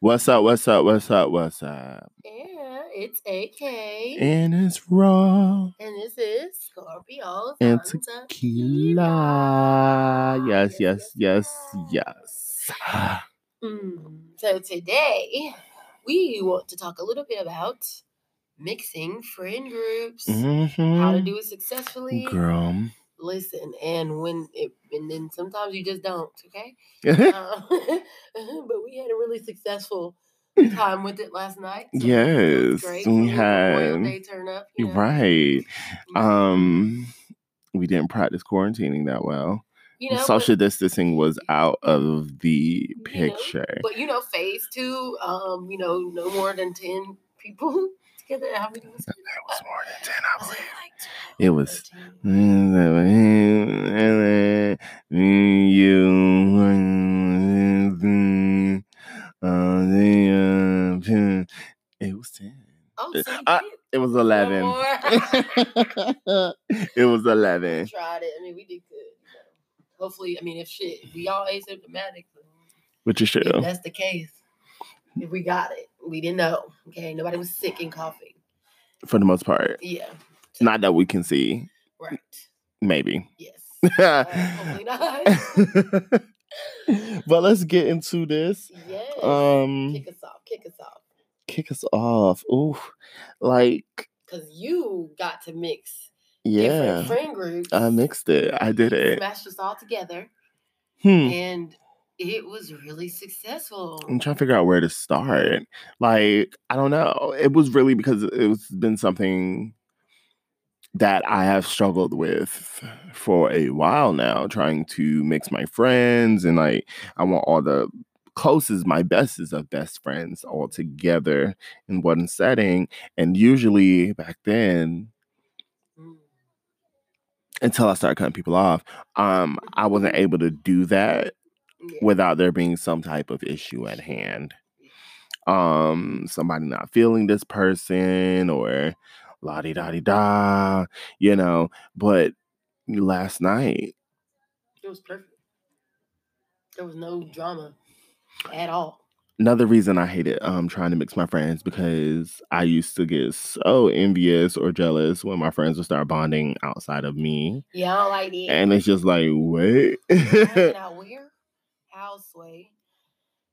What's up? What's up? What's up? What's up? Yeah, it's AK. And it's Rahw And this is Scorpio. and tequila. Yes, yes, yes, yes. Mm. So today we want to talk a little bit about mixing friend groups, how to Mhm. do it successfully. Girl. Listen, and when it, and then sometimes you just don't. Okay, uh, but we had a really successful time with it last night. so Yes, we had- Day turn up. You know? right. Mhm. Um, we didn't practice quarantining that well. you know, but- Social distancing was out of the You know, picture. But you know, phase two, um, you know, no more than ten people together. How many was it? That was more than 10, I believe. It was- 13? It was 10. Oh, so you Uh, It was 11. it was we 11. tried it. I mean, we did good. you know. Hopefully, I mean, if shit, if we all asymptomatic, Which is true. if that's the case, if we got it, we didn't know. Okay, nobody was sick and coughing. For the most part. Yeah, Not that we can see. right. Maybe. Yes. Uh, hopefully not. but let's get into this. Yes. Um kick us off. Kick us off. kick us off. Ooh. Like, Cause you got to mix yeah. friend groups. I mixed it. I did it. Smashed us all together, Hmm. and it was really successful. I'm trying to figure out where to start. Like, I don't know. It was really because it's been something that I have struggled with for a while now, trying to mix my friends and like I want all the closest, my bestest of best friends all together in one setting. And usually back then, Mm. until I started cutting people off, um, I wasn't able to do that Yeah. without there being some type of issue at hand. Um, somebody not feeling this person or la di da di da, you know. But last night, It was perfect. There was no drama at all. another reason I hated um trying to mix my friends because I used to get so envious or jealous when my friends would start bonding outside of me. Yeah, I don't like it. And it's just like, wait. out Houseway.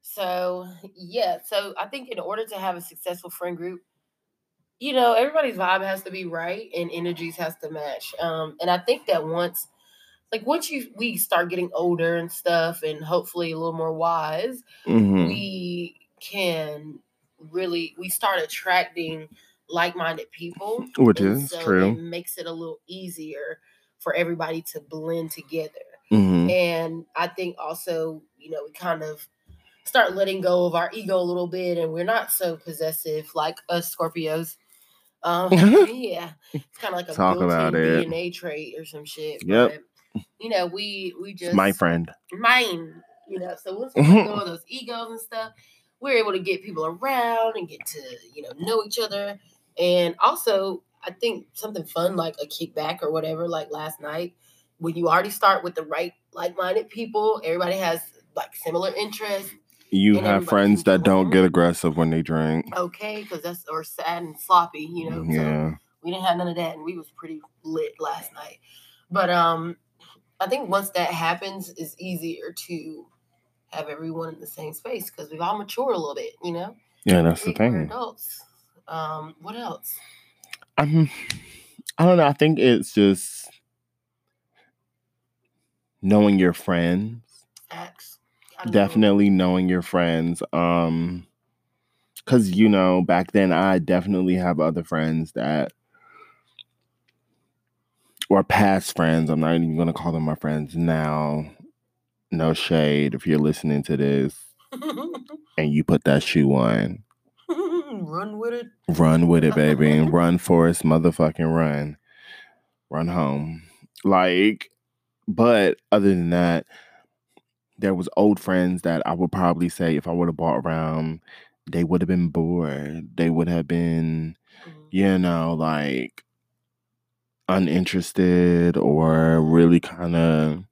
So yeah, so I think in order to have a successful friend group, you know, everybody's vibe has to be right and energies has to match. Um, and I think that once like once you we start getting older and stuff and hopefully a little more wise, Mhm. we can really we start attracting like-minded people Which is so true. it makes it a little easier for everybody to blend together Mhm. and I think also, you know, we kind of start letting go of our ego a little bit and we're not so possessive like us Scorpios. Um, yeah, it's kind of like a Talk about it. DNA trait or some shit. Yep. But, you know, we we It's just my friend. mine, you know. So once we let go of those egos and stuff, we're able to get people around and get to you know know each other. And also, I think something fun like a kickback or whatever, like last night, when you already start with the right like-minded people, everybody has like similar interests. You and have friends that don't get aggressive when they drink. Okay, because that's or sad and sloppy, you know. So Yeah. we didn't have none of that, and we was pretty lit last night. But um, I think once that happens, it's easier to have everyone in the same space because we've all matured a little bit, you know. Yeah, that's the We- We're thing. adults. Um, what else? I'm, I don't know. I think it's just knowing your friends. Acts. Know. Definitely knowing your friends. Um, because you know, back then I definitely have other friends that or past friends. I'm not even gonna call them my friends now. No shade if you're listening to this and you put that shoe on. Run with it. Run with it, baby. run, Forrest, motherfucking run. Run home. Like, but other than that, there was old friends that I would probably say if I would have bought around, they would have been bored. They would have been, Mhm. you know, like uninterested or really kind of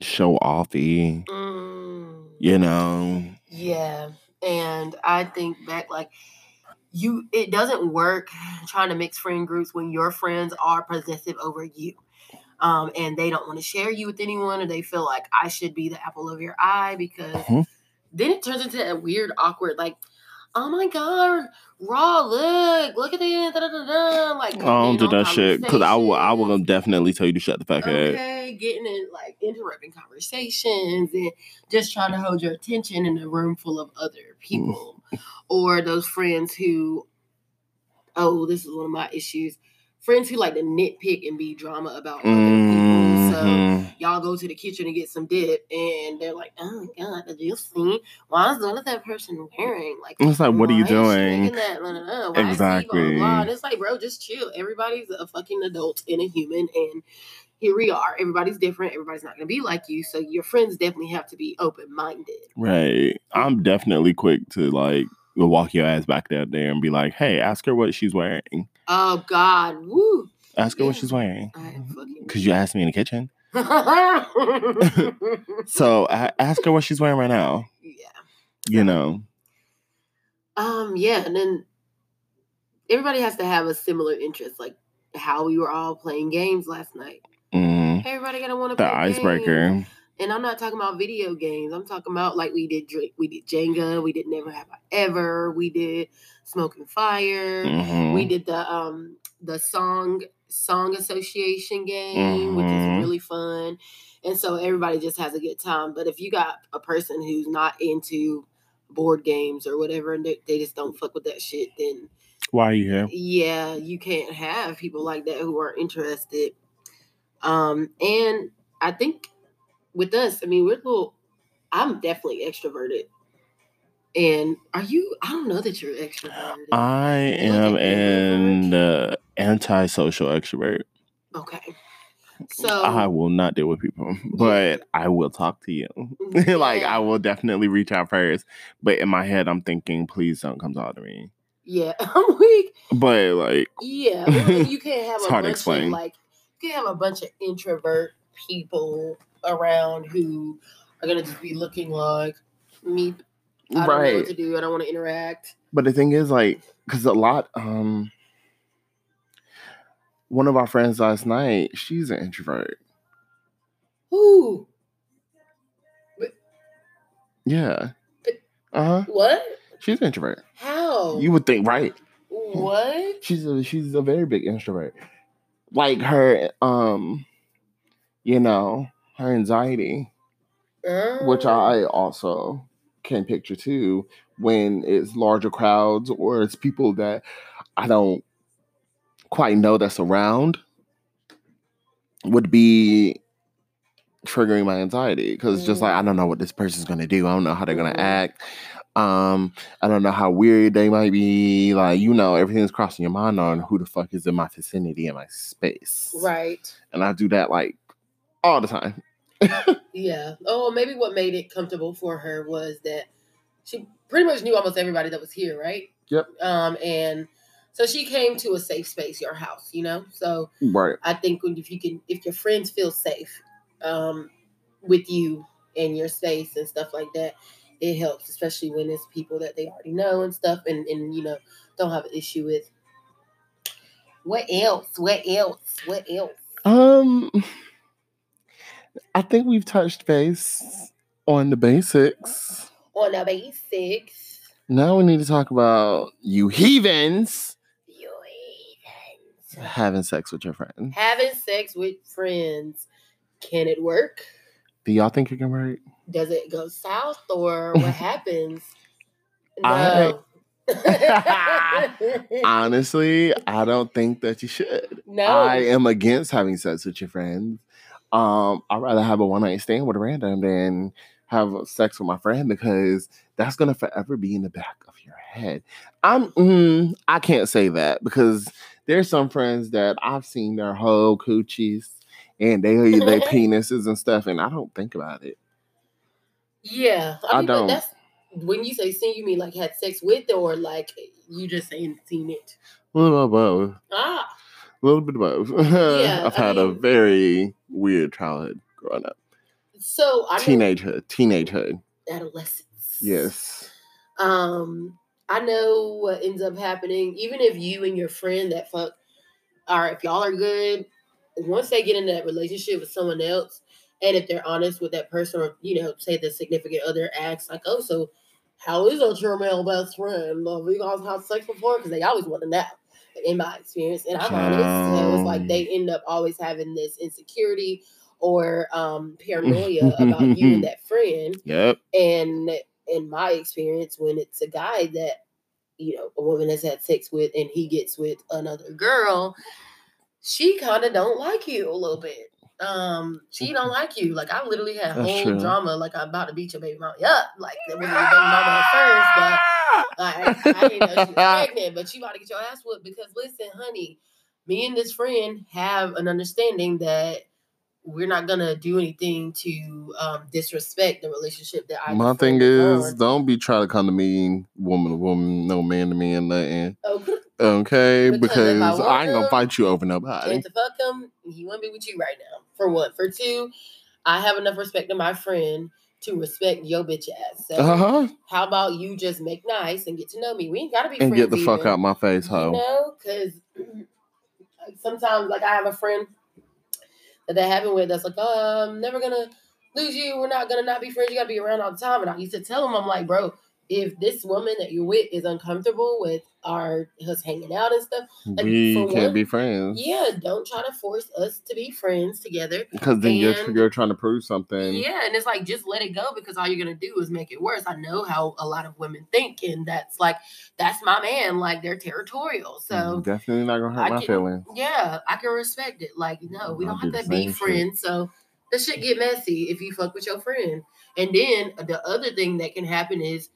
show offy, Mm. you know. Yeah. And I think back like you it doesn't work trying to mix friend groups when your friends are possessive over you. Um, and they don't want to share you with anyone, or they feel like I should be the apple of your eye because Mhm. then it turns into a weird, awkward, like, oh my god, Rahw, look, look at it, da, da, da, da. like I don't do that shit because I will. I will definitely tell you to shut the fuck up. okay, getting in like interrupting conversations and just trying to hold your attention in a room full of other people, or those friends who, oh, this is one of my issues. Friends who like to nitpick and be drama about other people. So Mhm. y'all go to the kitchen and get some dip, and they're like, "Oh my god, did you see? Why is what is that person wearing? Like, It's like, what are you why is she doing? Exactly. it's like, bro, just chill. Everybody's a fucking adult and a human, and here we are. Everybody's different. Everybody's not gonna be like you. So your friends definitely have to be open minded. Right. I'm definitely quick to like walk your ass back out there and be like, hey, ask her what she's wearing. Oh God, woo! Ask her what she's wearing. Because you asked me in the kitchen. So a- ask her what she's wearing right now. Yeah. You know. Um. Yeah, and then everybody has to have a similar interest, like how we were all playing games last night. Mm, Everybody gotta want to the play games. icebreaker. And I'm not talking about video games. I'm talking about like we did Dr- we did Jenga, we did Never Have I Ever, we did Smoke and Fire, Mhm. we did the um the song song association game, which Mhm. is really fun. And so everybody just has a good time. But if you got a person who's not into board games or whatever, and they, they just don't fuck with that shit, then Why are you here? yeah, you can't have people like that who are interested. Um, and I think with us, I mean, we're a little. I'm definitely extroverted. And are you? I don't know that you're extroverted. I am an uh, antisocial extrovert. okay. So I will not deal with people, but I will talk to you. like I will definitely reach out first, but in my head I'm thinking, please don't come talk to me. yeah, I'm weak. But like, Yeah, you can't have It's a hard to bunch explain. of like you can't have a bunch of introvert people around who are gonna just be looking like me. I don't know right? what to do. I don't want to interact. But the thing is, like, because a lot, um, one of our friends last night, she's an introvert. Ooh, Yeah. Uh huh. what? She's an introvert. How? You would think, right? what? She's a she's a very big introvert. Like her, um, you know, her anxiety, which Oh. I also can picture too, when it's larger crowds or it's people that I don't quite know that's around, would be triggering my anxiety because it's just like I don't know what this person's gonna do. I don't know how they're gonna Mhm. act. Um, I don't know how weird they might be. Like, you know, everything's crossing your mind on who the fuck is in my vicinity in my space. right. And I do that like all the time. Yeah. Oh, maybe what made it comfortable for her was that she pretty much knew almost everybody that was here, right? Yep. Um, and so she came to a safe space, your house, you know. So Right. I think when if you can, if your friends feel safe, um, with you and your space and stuff like that, it helps, especially when it's people that they already know and stuff, and and you know don't have an issue with. What else? What else? What else? Um I think we've touched base on the basics. On the basics. Now we need to talk about you heathens You heathens. having sex with your friends. Having sex with friends. Can it work? Do y'all think it can work? Does it go south or what happens? I- Honestly, I don't think that you should. no. I am against having sex with your friends. Um, I'd rather have a one night stand with a random than have sex with my friend because that's gonna forever be in the back of your head. I'm mm, I can't say that because there's some friends that I've seen their whole coochies and they their penises and stuff, and I don't think about it. yeah. I mean, but don't. That's when you say seen, you mean like had sex with or like you just saying seen it? Bit both. Ah, A little bit of both. Yeah, I've I had a very weird childhood growing up. so I mean, Teenagehood. Teenagehood. adolescence. Yes. Um, I know what ends up happening. Even if you and your friend that fuck are, if y'all are good, once they get into that relationship with someone else, and if they're honest with that person, or you know, say the significant other acts like, oh, so how is your male best friend? Have you guys had sex before? Because they always want to know, in my experience, and I'm honest. So it's like they end up always having this insecurity or um paranoia about you and that friend. Yep. And in my experience, when it's a guy that you know a woman has had sex with and he gets with another girl, she kind of don't like you a little bit. Um, she don't like you. Like I literally had That's whole true. drama. Like I'm about to beat your baby mama up. Like it wasn't your baby mama at first, but like I didn't know she was pregnant. But she about to get your ass whooped because listen, honey, me and this friend have an understanding that we're not gonna do anything to um, disrespect the relationship that I. My thing is, on. don't be trying to come to me, woman to woman, no man to man, nothing. Oh, Okay, Because because I I, ain't gonna fight you over nobody. and to fuck him, he wouldn't be with you right now. For one, for two, I have enough respect to my friend to respect your bitch ass. So Uh huh. how about you just make nice and get to know me? We ain't gotta be And friends get the fuck even, out my face, You hoe. know, because sometimes, like, I have a friend that that happened with that's like, oh, I'm never gonna lose you. We're not gonna not be friends. You gotta be around all the time. And I used to tell him, I'm like, bro, if this woman that you're with is uncomfortable with our us hanging out and stuff, like, we can't one, be friends. yeah, don't try to force us to be friends together. Because then you're you're trying to prove something. Yeah, and it's like just let it go because all you're gonna do is make it worse. I know how a lot of women think, and that's like that's my man. Like they're territorial, so Mm, definitely not gonna hurt I my can- feelings. yeah, I can respect it. Like no, we I'll don't do have to be same shit. friends. So the shit get messy if you fuck with your friend. And then the other thing that can happen is,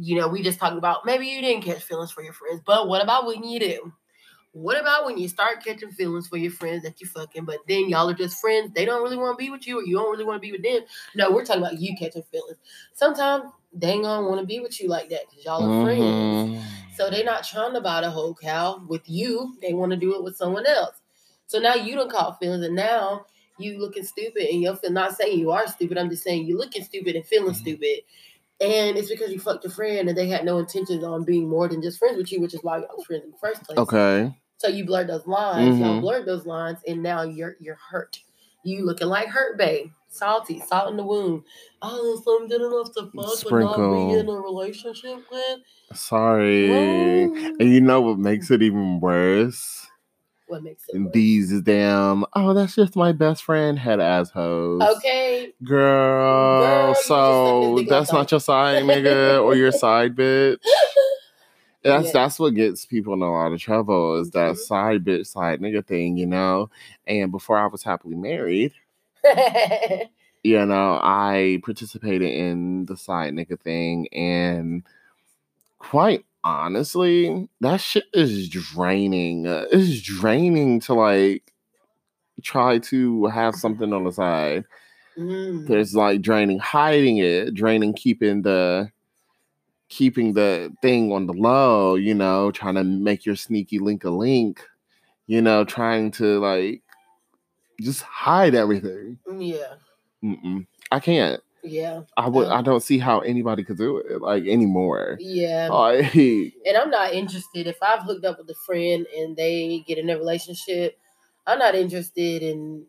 you know, we just talked about maybe you didn't catch feelings for your friends, but what about when you do? What about when you start catching feelings for your friends that you fucking, but then y'all are just friends? They don't really want to be with you, or you don't really want to be with them. No, we're talking about you catching feelings. Sometimes they ain't gonna want to be with you like that because y'all are friends. Mhm. So they're not trying to buy the whole cow with you. They want to do it with someone else. So now you don't caught feelings, and now you looking stupid, and you're feel not saying you are stupid. I'm just saying you looking stupid and feeling Mhm. stupid. And it's because you fucked a friend, and they had no intentions on being more than just friends with you, which is why y'all was friends in the first place. Okay. So you blurred those lines. Y'all Mhm. blurred those lines, and now you're you're hurt. You looking like hurt, babe. Salty, salt in the wound. Oh, so I'm good enough to fuck, but not Sprinkle. be in a relationship with. Sorry. And you know what makes it even worse? What makes it? These damn, oh, that's just my best friend head assholes. Okay. Girl, Girl, you just sucking so that's not your side nigga or your side bitch. That's Yeah. that's what gets people in a lot of trouble is that Mhm. side bitch side nigga thing, you know. And before I was happily married, you know, I participated in the side nigga thing, and quite honestly, that shit is draining. Uh, It's draining to like try to have something on the side. Mm. There's like draining hiding it, draining keeping the keeping the thing on the low, you know, trying to make your sneaky link a link, you know, trying to like just hide everything. Yeah. Mm-mm. I can't. Yeah. I would. I Um, don't see how anybody could do it like anymore. Yeah. Like, And I'm not interested if I've hooked up with a friend and they get in a relationship. I'm not interested in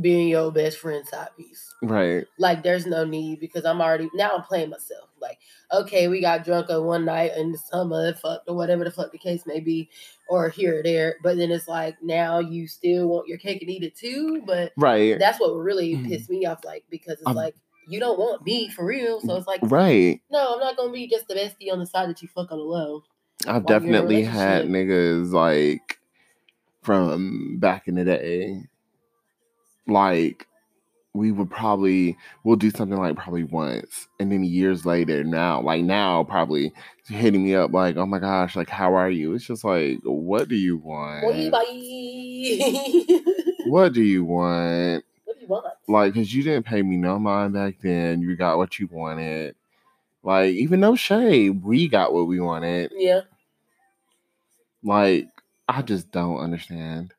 being your best friend side piece. right? Like, there's no need because I'm already now I'm playing myself. Like, okay, we got drunk on one night and some summer, fucked or whatever the fuck the case may be, or here or there. But then it's like now you still want your cake and eat it too. But Right. that's what really Mhm. pissed me off. Like, because it's I'm- like you don't want me for real. So it's like, Right. no, I'm not gonna be just the bestie on the side that you fuck on the low. I've while you're in a definitely had niggas like from back in the day. Like we would probably we'll do something like probably once and then years later now like now probably hitting me up like oh my gosh like how are you it's just like what do you want what do you want what want? like because you didn't pay me no mind back then you got what you wanted like even no shade we got what we wanted Yeah. like i just don't understand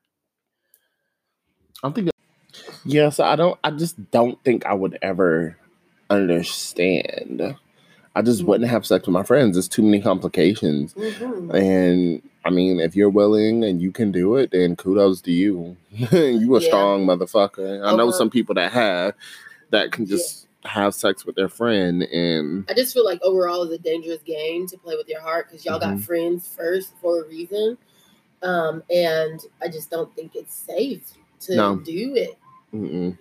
i think Yeah. So i don't i just don't think i would ever understand I just wouldn't have sex with my friends. There's too many complications. Mhm. And I mean, if you're willing and you can do it, then kudos to you. you a Yeah. strong motherfucker. I know Over- some people that have that can Yeah. just have sex with their friend and I just feel like overall it's a dangerous game to play with your heart because y'all got Mhm. friends first for a reason. Um, and I just don't think it's safe to No. do it. mm-mm.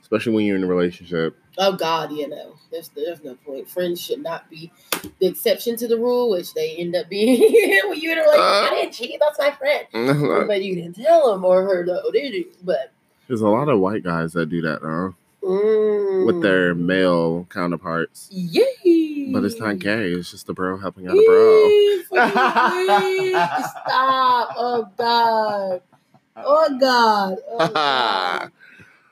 especially when you're in a relationship. Oh God, you know, there's there's no point. Friends should not be the exception to the rule, which they end up being when you're like. Uh. I didn't cheat, that's my friend. but you didn't tell him or her though, did you? But There's a lot of white guys that do that though mm, with their male counterparts. yay. But it's not gay. It's just a bro helping out a bro. Yay, fucking yay. Stop! Oh God! Oh God! Oh God!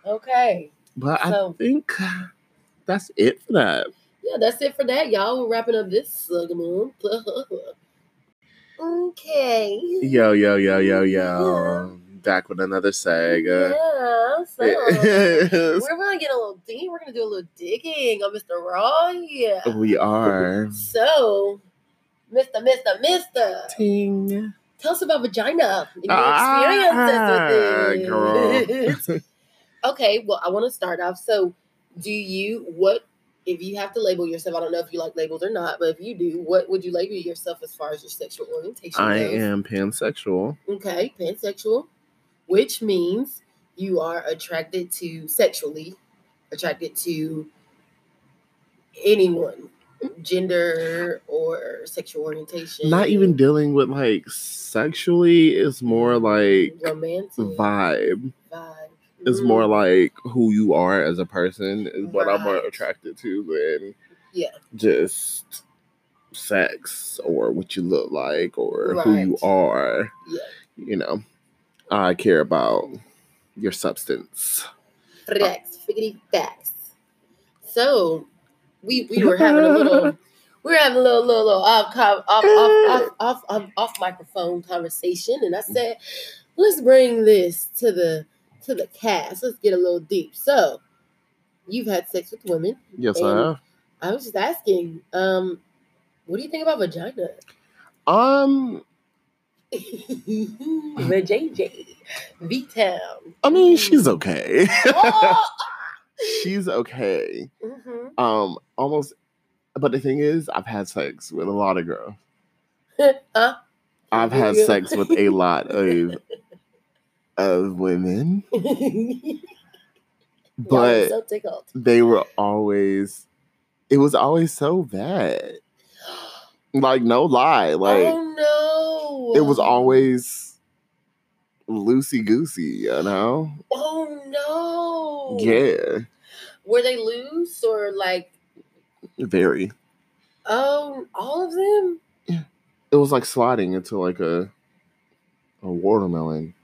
Okay. But So- I think that's it for that. Yeah, that's it for that, y'all. We're wrapping up this segment. okay. Yo, yo, yo, yo, yo. Back with another uh, Yeah, so Yes. we're gonna get a little deep. We're gonna do a little digging on Mr. Roy. we are. So, Mr. Mr. Mr. Ting. Tell us about vagina Ah, experiences with girl. okay, well, I want to start off. So, do you what if you have to label yourself? I don't know if you like labels or not, but if you do, what would you label yourself as far as your sexual orientation I goes? am pansexual. Okay, pansexual, which means you are attracted to sexually attracted to anyone, gender or sexual orientation. Not even dealing with like sexually, it's more like romantic vibe. vibe. It's Mm, more like who you are as a person is what I'm more attracted to than Yeah. just sex or what you look like or who you are. yeah. You know, I care about your substance. Facts, figgity facts. So we we were having a little we were having a little little, little off, off, off, off, off, off, off microphone conversation, and I said, let's bring this to the to the cast. Let's get a little deep. So you've had sex with women. Yes, I have. I was just asking, um, what do you think about vagina? Um, the JJ, V Town. I mean, she's okay. Oh! she's okay. Mhm. Um, almost. But the thing is, I've had sex with a lot of girls. huh? I've had sex with a lot of of women, but so they were always. It was always so bad. Like no lie, like oh no! it was always loosey goosey. You know? Oh no! Yeah, Were they loose or like? very. Oh, all of them. Yeah. It was like sliding into like a a watermelon,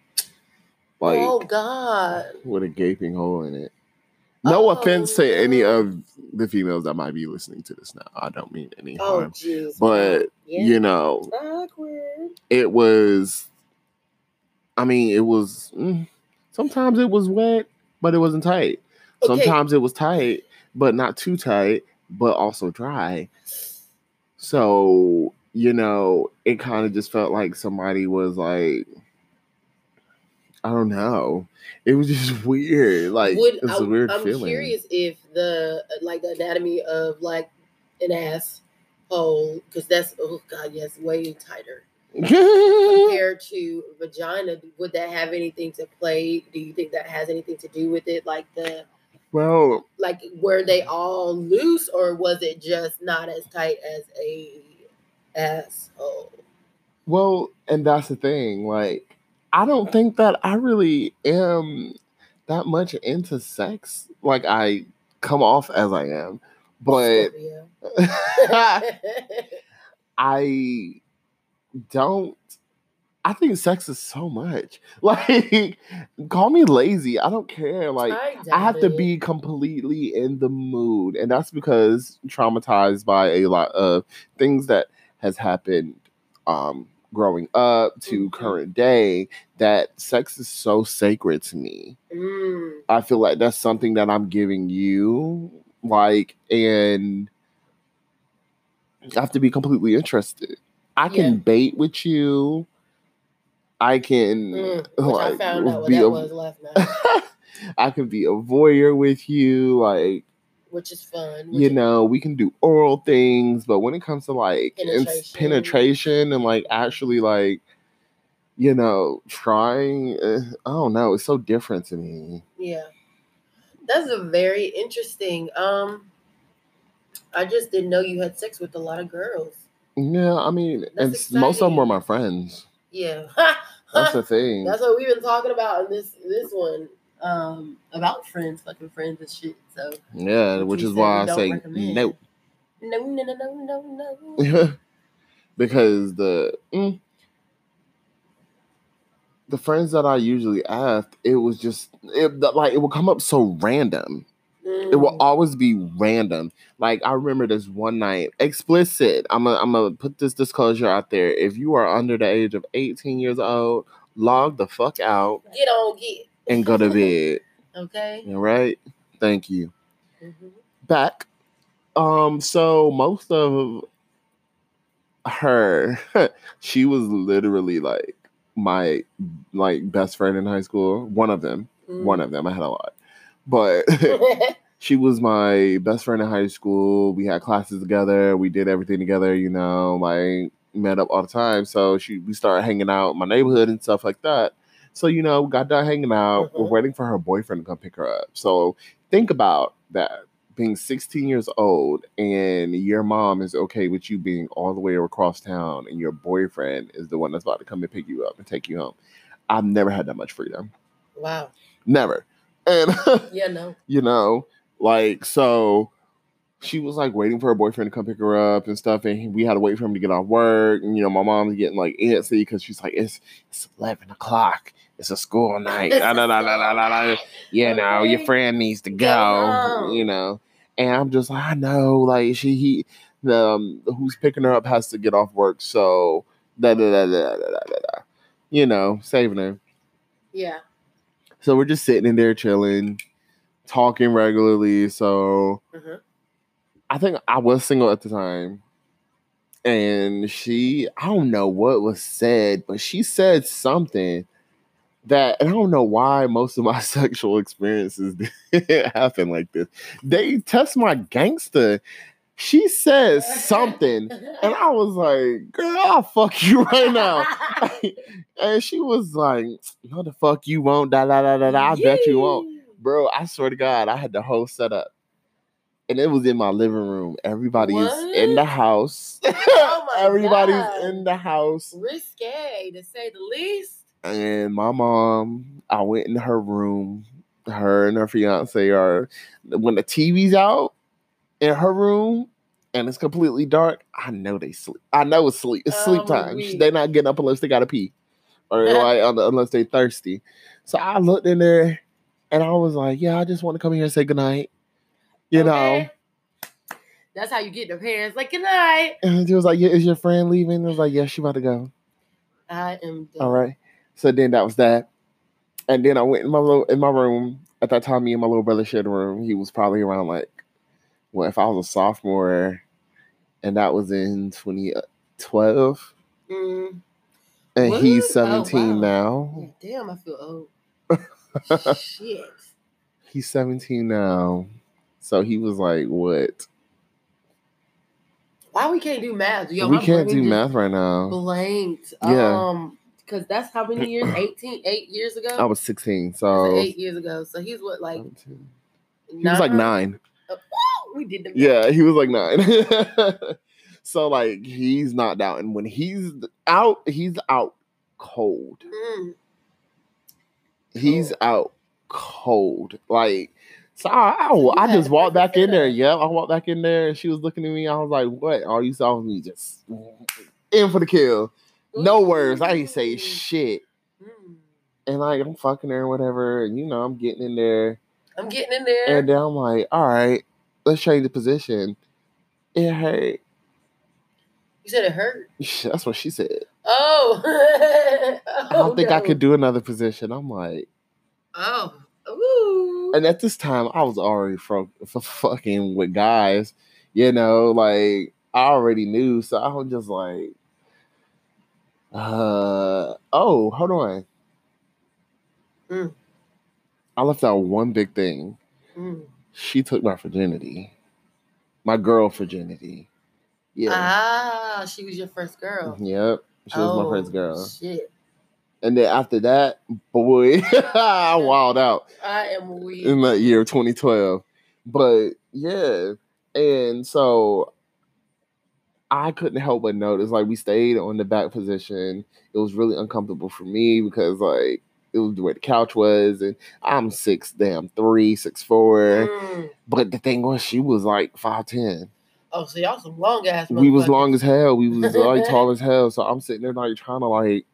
like oh God! with a gaping hole in it. No Oh, offense to any of the females that might be listening to this now. I don't mean any Oh harm. But yeah. you know, awkward. it was I mean, it was mm, sometimes it was wet, but it wasn't tight. Okay. Sometimes it was tight, but not too tight, but also dry. So, you know, it kind of just felt like somebody was like I don't know. It was just weird. Like Would it was I, a weird I'm feeling. curious if the like the anatomy of like an ass hole because that's oh god yes way tighter compared to vagina. Would that have anything to play? Do you think that has anything to do with it? Like the well, like were they all loose or was it just not as tight as a asshole? Well, and that's the thing. Like, I don't think that I really am that much into sex. Like, I come off as I am, but I don't. I think sex is so much. Like, call me lazy. I don't care. Like, I have to be completely in the mood, and that's because traumatized by a lot of things that has happened um, growing up to Mhm. current day. That sex is so sacred to me. Mm, I feel like that's something that I'm giving you, like, and I have to be completely interested. I can Yeah. bait with you. I can Mm, I like found out what be that a- was last night, I can be a voyeur with you. Like which is fun. which you know, we can do oral things, but when it comes to like Penetration. penetration and like actually like, you know, trying, uh, I don't know, it's so different to me. Yeah. That's a very interesting. Um I just didn't know you had sex with a lot of girls. Yeah, I mean, and most of them were my friends. Yeah. That's the thing. That's what we've been talking about in this this one. Um about friends, fucking friends and shit. So yeah, which is why I say recommend. no. no no no no no no. because the mm, the friends that I usually asked, it was just it like it would come up so random. It will Mm. always be random. Like I remember this one night, explicit. I'm gonna I'm gonna put this disclosure out there. If you are under the age of 18 years old, log the fuck out Get on get. And go to bed. Okay. All right. Thank you. Mhm. back. Um, so most of her, she was literally like my like best friend in high school. One of them. One of them. I had a lot. But Mm. she was my best friend in high school. We had classes together. We did everything together, you know, like met up all the time. So she we started hanging out in my neighborhood and stuff like that. So, you know, got done hanging out. We're Mhm. waiting for her boyfriend to come pick her up. So think about that. Being 16 years old and your mom is okay with you being all the way across town and your boyfriend is the one that's about to come and pick you up and take you home. I've never had that much freedom. wow. Never. And Yeah, no. you know, like so she was like waiting for her boyfriend to come pick her up and stuff, and we had to wait for him to get off work. And you know, my mom's getting like antsy because she's like, "It's it's eleven o'clock. It's a school night. It's Da, da, a da, da, da, da, da. You know, your friend needs to Go. You know." And I'm just like, I know, like she he the um, who's picking her up has to get off work, so da da da da da da da. You know, saving her. Yeah. So we're just sitting in there chilling, talking regularly. So Mhm. I think I was single at the time. And she, I don't know what was said, but she said something that, and I don't know why most of my sexual experiences happen like this. They test my gangster. She says something, and I was like, girl, I'll fuck you right now. and she was like, no, the fuck you won't. Da, da, da, da, da. I bet you won't. Bro, I swear to God, I had the whole setup. And it was in my living room. Everybody's in the house. Oh Everybody's God. in the house. Risque to say the least. And my mom, I went in her room. Her and her fiance are when the TV's out in her room and it's completely dark. I know they sleep. I know it's sleep. It's sleep I'm time. They're not getting up unless they gotta pee, or like unless they thirsty. So I looked in there and I was like, "Yeah, I just want to come here and say goodnight." You know. That's how you get the parents. Like, good night. And she was like, "Yeah, is your friend leaving?" I was like, "Yeah, she about to go." I am done. All right. So then that was that. And then I went in my little in my room. At that time, me and my little brother shared a room. He was probably around like, well, if I was a sophomore, and that was in 2012, Mm. and What? he's Oh, 17 wow. now. Damn, I feel old. Shit. He's 17 now. So he was like, what? Why we can't do math? Yo, we can't do math right now. Blanked. Yeah. Um, because that's how many years? 18, eight years ago. I was 16, That's so eight years ago. So he's what, like 17. he was like nine. We did the. Yeah, he was like nine. so like he's knocked out, and when he's out, he's out cold. Mm. He's out cold. Like so, I, I, I just walked back in there. Yeah, I walked back in there, and she was looking at me. I was like, "What?" All you saw was me just in for the kill. No words. I ain't say shit. Mm. And like I'm fucking her, or whatever. And you know, I'm getting in there. I'm getting in there. And then I'm like, all right, let's change the position. It hurt. you said it hurt. That's what she said. Oh. I don't think I could do another position. I'm like, Oh. Ooh. and at this time, I was already fro- f- fucking with guys. You know, like I already knew, so I was just like, uh, oh, hold on. Mm. I left out one big thing. Mm. She took my virginity, my girl virginity. Yeah. Ah, she was your first girl. Yep. She was my first Oh, girl. Shit. And then after that, boy, I wild out I am weak. in that year 2012. But yeah. And so I couldn't help but notice, like, we stayed on the back position. It was really uncomfortable for me because, like, it was where the couch was, and I'm six, damn, three, six, four. Mm. But the thing was, she was like five ten. Oh, so y'all some long ass. We was long as hell. We was like tall as hell. So I'm sitting there like trying to like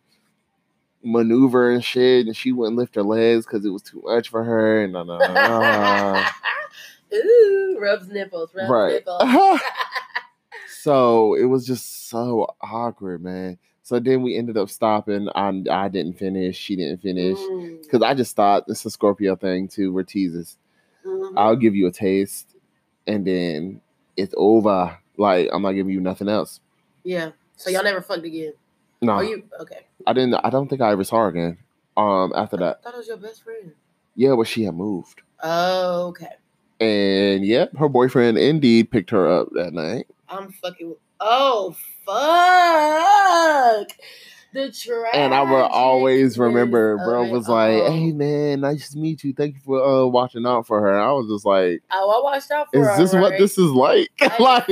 maneuver and shit, and she wouldn't lift her legs because it was too much for her. And uh, uh, Ooh, rubs nipples, rubs right. nipples. so it was just so awkward, man. So then we ended up stopping. I I didn't finish. She didn't finish Mm, because I just thought it's a Scorpio thing too. We're teases. mhm. I'll give you a taste, and then it's over. Like I'm not giving you nothing else. yeah. So y'all never fucked again. No, Oh, you okay? I didn't. I don't think I ever saw her again. Um, after that, I thought it was your best friend. yeah, but she had moved, Oh, okay. And yep, her boyfriend indeed picked her up that night. I'm fucking. Oh fuck! The trash. And I will always remember, bro was like, oh. "Hey man, nice to meet you. Thank you for uh, watching out for her." I was just like, Oh, I watched out for "Is her, Is this what this is like? Like,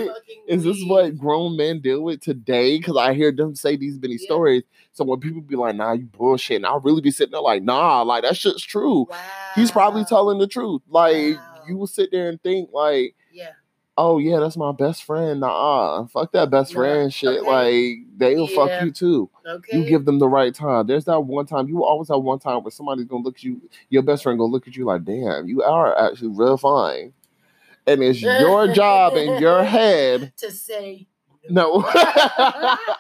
is this what grown men deal with today?" Because I hear them say these many Yeah. stories. So when people be like, "Nah, you bullshit," and I'll really be sitting there like, "Nah, like that shit's true." Wow. He's probably telling the truth. Like Wow. You will sit there and think like, Yeah. "Oh yeah, that's my best friend." Nah, fuck that best Nah, friend shit. okay. Like they'll fuck you too. Okay. You give them the right time. There's that one time. You will always have one time where somebody's gonna look at you. Your best friend gonna look at you like, "Damn, you are actually real fine." And it's your job in your head, to say no,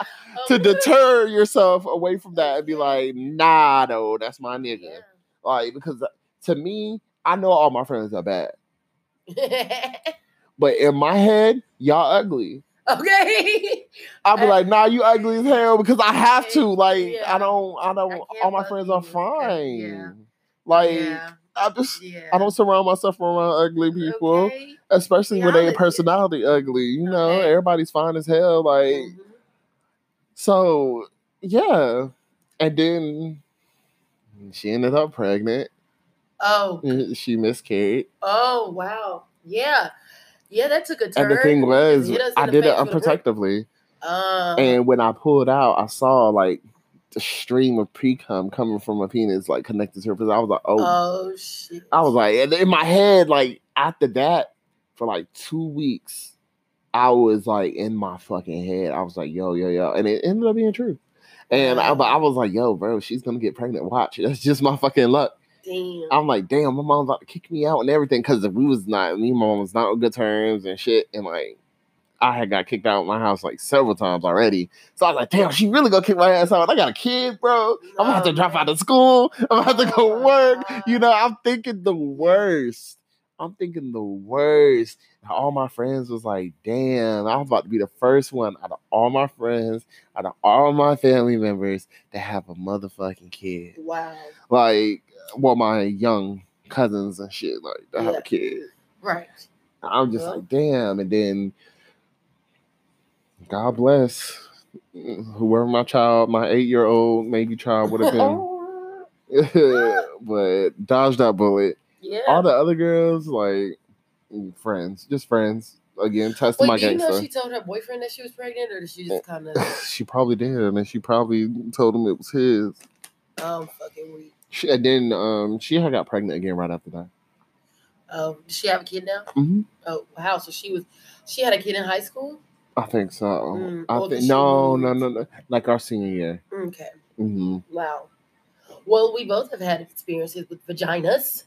to deter yourself away from that and be like, "Nah, no, that's my nigga." Yeah. Like because uh, to me, I know all my friends are bad. But in my head, y'all ugly. okay. I'll be like, nah, you ugly as hell because I have to. Like, yeah. I don't, I don't. I all my friends you are fine. yeah. Like, yeah. I just. I don't surround myself around ugly people, Okay. especially when they personality ugly. You know, Okay. everybody's fine as hell. Like, Mhm. so yeah, and then she ended up pregnant. Oh. She miscarried. Oh wow. Yeah. Yeah, that took a turn. And the thing was, Hit us in I did it face with a brick. unprotectively. Uh, And when I pulled out, I saw like the stream of pre cum coming from my penis, like connected to her. Because I was like, oh, oh shit. I was like, and in my head, like after that, for like two weeks, I was like in my fucking head. I was like, yo, yo, yo, and it ended up being true. And I, but I was like, yo, bro, she's gonna get pregnant. Watch, that's just my fucking luck. Damn. I'm like, damn, my mom's about to kick me out and everything because we was not, me and my mom was not on good terms and shit. And like, I had got kicked out of my house like several times already. So I was like, damn, she really gonna kick my ass out. I got a kid, bro. I'm gonna have to drop out of school. I'm gonna have to go work. You know, I'm thinking the worst. I'm thinking the worst. And all my friends was like, damn, I'm about to be the first one out of all my friends, out of all my family members to have a motherfucking kid Wow. like well my young cousins and shit like to have a kid Right. i'm just Yeah. like damn and then god bless whoever my child my eight year old maybe child would have been oh. but dodged that bullet yeah. all the other girls like friends just friends again testing my Wait, do you know gangster she told her boyfriend that she was pregnant, or did she just kind of? she probably did and then she probably told him it was his oh, fucking weak. she, and then um she had got pregnant again right after that Oh, does she have a kid now? Mhm. Oh, wow. So she was, she had a kid in high school. I think so. Mm, I think no, no, no, no. Like our senior year. Okay. hmm Wow. Well, we both have had experiences with vaginas.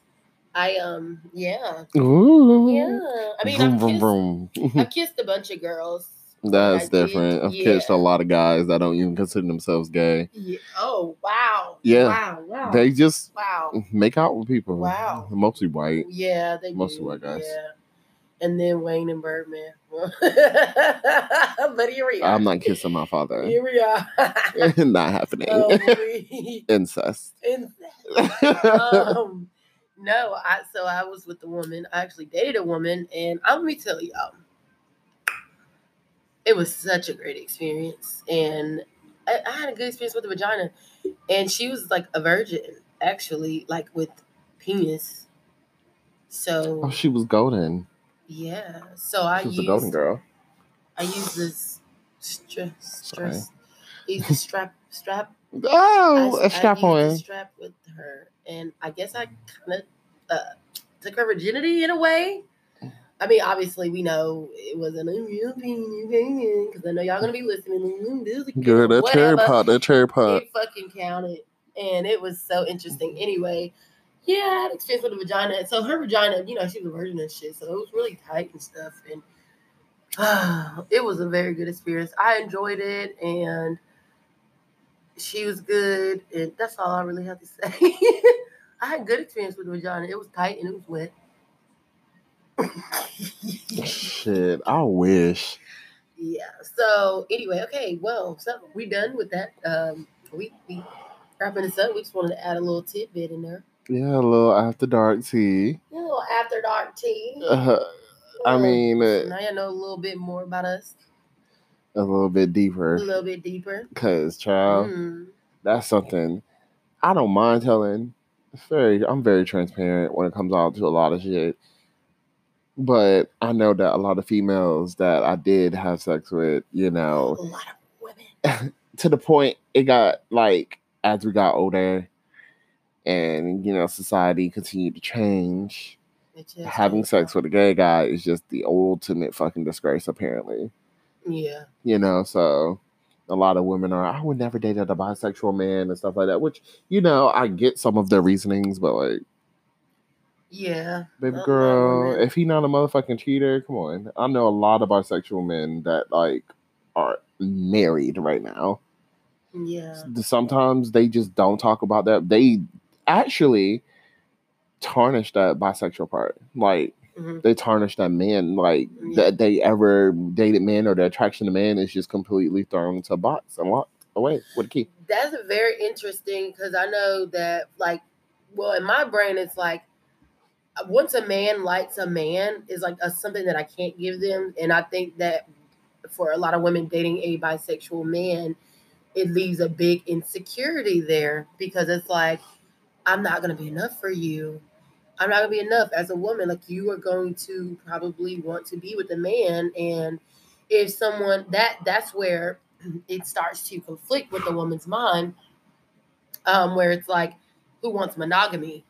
I um, yeah, Ooh. yeah. I mean, vroom, I've vroom, kissed, vroom. I've kissed a bunch of girls. That's I did, different. I've kissed a lot of guys that don't even consider themselves gay. Yeah. Oh, wow. Yeah. Wow. Wow. They just wow. make out with people. Wow. Mostly white. Yeah, they Mostly do. white guys. Yeah. and then Wayne and Birdman. but here we are. I'm not kissing my father. Here we are. not happening. Oh, Incest. Incest. um, no, I so I was with a woman. I actually dated a woman, and I'm let me tell y'all, it was such a great experience, and I, I had a good experience with the vagina, and she was like a virgin, actually, like with penis. So oh, she was golden. yeah, so I She was used a golden girl. I used this stress stress. The strap strap Oh, I, a strap I on. strap with her, and I guess I kind of uh, took her virginity in a way. I mean, obviously, we know it wasn't a real opinion because I know y'all gonna be listening. "Mm, this is good," Good, that cherry pot, that cherry pot. It fucking counted, and it was so interesting. Anyway, yeah, I had experience with the vagina. So her vagina, you know, she was a virgin and shit, so it was really tight and stuff. And it was a very good experience. I enjoyed it, and she was good, and that's all I really have to say. I had good experience with the vagina. It was tight and it was wet. Shit, I wish. yeah. So anyway, okay. Well, so we done with that. Um, we we wrapping this up. We just wanted to add a little tidbit in there. Yeah, a little after dark tea. A little after dark tea. Uh, I mean, uh, now you know a little bit more about us, a little bit deeper. a little bit deeper. Cause child, Mm. that's something I don't mind telling. Very I'm very transparent when it comes out to a lot of shit. But I know that a lot of females that I did have sex with, you know, A lot of women. to the point it got like as we got older and you know society continued to change just having sex with a gay guy is just the ultimate fucking disgrace apparently Yeah. you know so a lot of women are i would never date a bisexual man and stuff like that which you know i get some of their reasonings but like Yeah. baby A lot of girl if he not a motherfucking cheater come on i know a lot of bisexual men that like are married right now Yeah. sometimes they just don't talk about that. They actually tarnish that bisexual part. Like Mhm. they tarnish that man. Like that they ever dated men or the attraction to man is just completely thrown into a box and locked away with a key. That's very interesting because I know that, like, well, in my brain, it's like uh, once a man likes a man is like a, something that I can't give them, and I think that for a lot of women dating a bisexual man, it leaves a big insecurity there because it's like I'm not gonna be enough for you. I'm not gonna be enough as a woman. Like you are going to probably want to be with a man, and if someone that that's where it starts to conflict with the woman's mind, um, where it's like, who wants monogamy?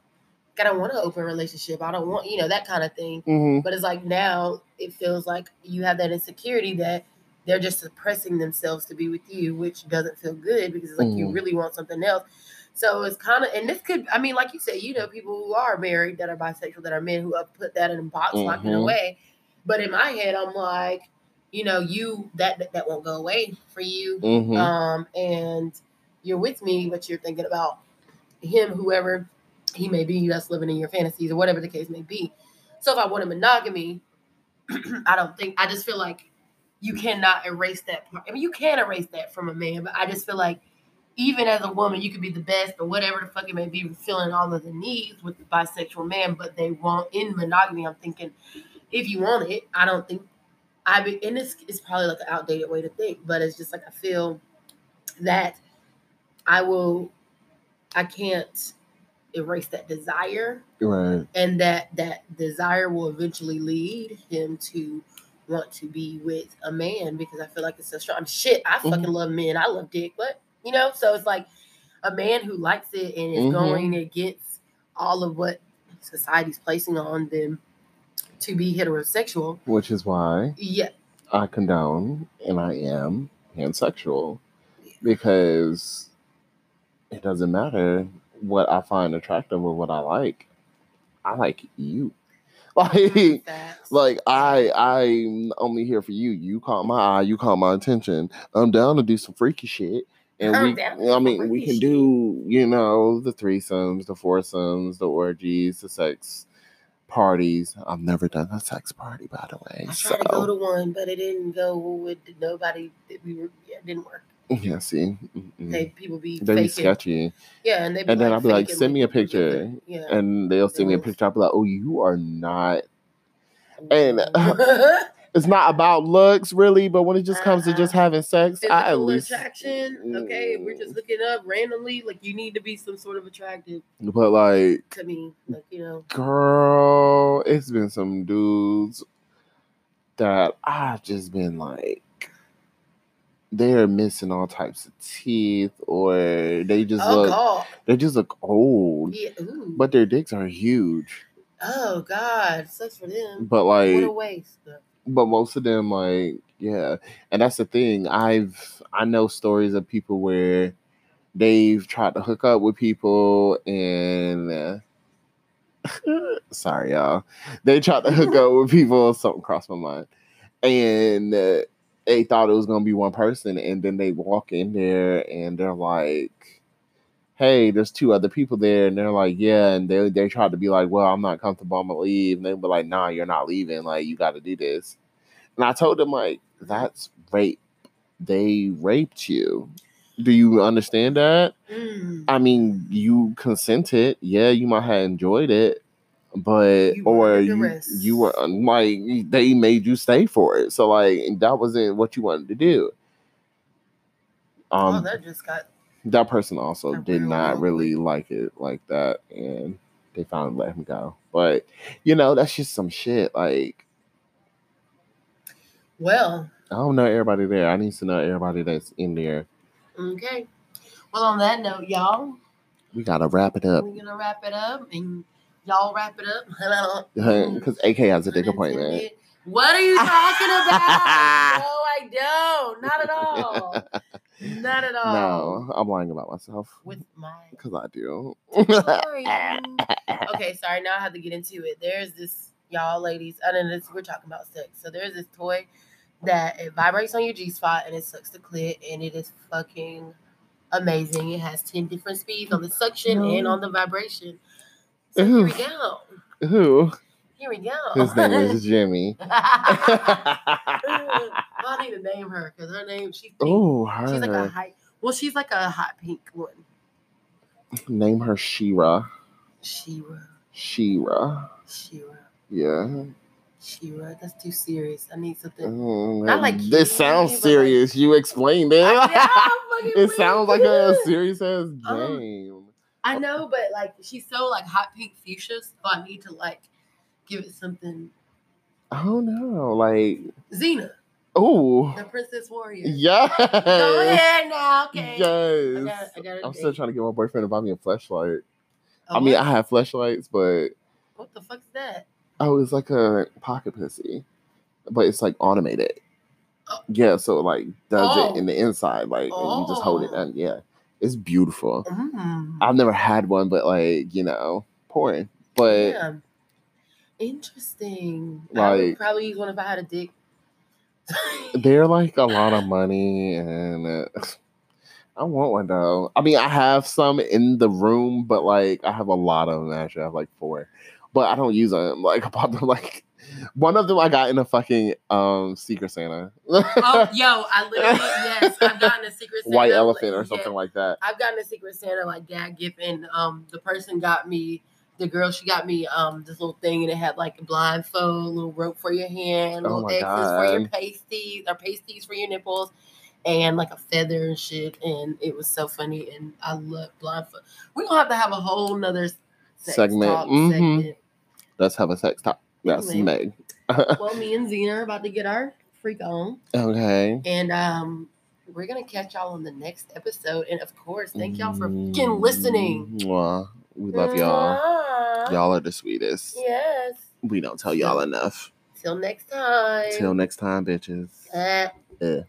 I don't want an open relationship. I don't want, you know, that kind of thing. Mm-hmm. But it's like now it feels like you have that insecurity that they're just suppressing themselves to be with you, which doesn't feel good because it's like you Mhm. really want something else. So it's kind of, and this could, I mean, like you said, you know, people who are married that are bisexual, that are men who have put that in a box, locked it Mhm. away. But in my head, I'm like, you know, you that that, won't go away for you, Mm-hmm. um, and you're with me, but you're thinking about him, whoever he may be, that's living in your fantasies or whatever the case may be. So if I wanted monogamy, I don't think I just feel like you cannot erase that part. I mean, you can erase that from a man, but I just feel like even as a woman, you could be the best or whatever the fuck it may be, filling all of the needs with the bisexual man, but they want in monogamy. I'm thinking, if you want it, I don't think I be, and this is probably like an outdated way to think, but it's just like I feel that I will, I can't erase that desire Right. and that that desire will eventually lead him to want to be with a man because I feel like it's so strong. I'm Shit, I fucking Mhm. love men. I love dick, but you know, so it's like a man who likes it and is Mhm. going against all of what society's placing on them to be heterosexual. Which is why Yeah, I condone and I am pansexual because it doesn't matter what I find attractive or what I like. I like you. Like like I I'm only here for you. You caught my eye, you caught my attention. I'm down to do some freaky shit. And I'm we down I mean we can do, you know, the threesomes, the foursomes, the orgies, the sex parties. I've never done a sex party, by the way. I So tried to go to one, but it didn't go with nobody. That we were, yeah, it didn't work. Mm, yeah, see. They people be they be sketchy, Yeah, and they and then I'll be like, send me a picture, Yeah. and they'll send me a picture. I'll be like, oh, you are not. and- It's not about looks really, but when it just comes to Uh-uh. just uh-huh. having sex, I at least. attraction. Okay, we're just mm. looking up randomly. Like you need to be some sort of attractive But like, to me. Like you know, girl, it's been some dudes that I've just been like, they're missing all types of teeth, or they just oh look, god, they just look old, yeah, but their dicks are huge. oh god, sucks for them. But like, what a waste. But most of them like yeah. And that's the thing. I've i know stories of people where they've tried to hook up with people and uh, sorry y'all. They tried to hook up with people something crossed my mind. And uh, they thought it was gonna be one person and then they walk in there and they're like hey there's two other people there and they're like yeah and they, they tried to be like well i'm not comfortable i'm gonna leave and they were like nah you're not leaving like you gotta do this and i told them like that's rape they raped you do you understand that Mm. I mean, you consented. Yeah, you might have enjoyed it, but You or you you were um, like they made you stay for it. So like that wasn't what you wanted to do. oh, Um, that just got that person also did not real really like it like that, and they finally let him go. But you know, that's just some shit. Like well. I don't know everybody there. I need to know everybody that's in there. Okay. Well, on that note, y'all, We gotta wrap it up we're gonna wrap it up, and y'all wrap it up. because AK has a dick appointment. What are you talking about? no, I don't. Not at all. Not at all. No, I'm lying about myself With my because I do. sorry. okay, sorry. Now I have to get into it. There's this, y'all ladies. I know this. We're talking about sex. So there's this toy that it vibrates on your G spot and it sucks the clit, and it is fucking amazing. It has ten different speeds on the suction and on the vibration. So here we go. Who? Here we go. His name is Jimmy. I need to name her because her name she's pink. oh, she's like a her. high. Well, she's like a hot pink one. Name her Shira. Shira, Shira. Shira, Yeah. Shira. That's too serious. I need something. Mm, Not like this sounds but like- serious. you explained it. It sounds like a serious ass Um. I know, but like she's so like hot pink fuchsia, so I need to like give it something. I don't know. Like, Xena, oh, the Princess Warrior. yes. Go ahead now, okay. I Yes. got, I got a I'm still trying to get my boyfriend to buy me a Fleshlight. I mean. I have flashlights, but what the fuck's that? oh, it's like a pocket pussy, but it's like automated. Oh. Yeah, so it like does Oh. it in the inside, like and you just hold it and. Yeah, it's beautiful. Mm. I've never had one, but like you know, porn. But Yeah. Interesting. Like- probably use one if I had a dick. they're like a lot of money, and uh, I want one though. I mean, I have some in the room, but like I have a lot of them. Actually, I have like four, but I don't use them. Like I bought them like one of them I got in a fucking um Secret Santa. oh, yo, I literally yes, I've gotten a secret Santa. White like, elephant or yeah, something like that. I've gotten a secret Santa like dad gift, and um, the person got me. The girl, she got me um this little thing, and it had like a blindfold, little rope for your hand, Oh little X's for your pasties or pasties for your nipples, and like a feather and shit. And it was so funny, and I love blindfold. We're gonna have to have a whole nother sex Segment, talk mhm. segment. Let's have a sex talk. That's Anyway. Meg. Well, me and Xena are about to get our freak on. okay. And um, we're gonna catch y'all on the next episode. And of course, thank y'all for fucking listening. Mwah. We love y'all. Mwah. Y'all are the sweetest. Yes. We don't tell y'all enough. Till next time. Till next time, bitches. Uh, Eh.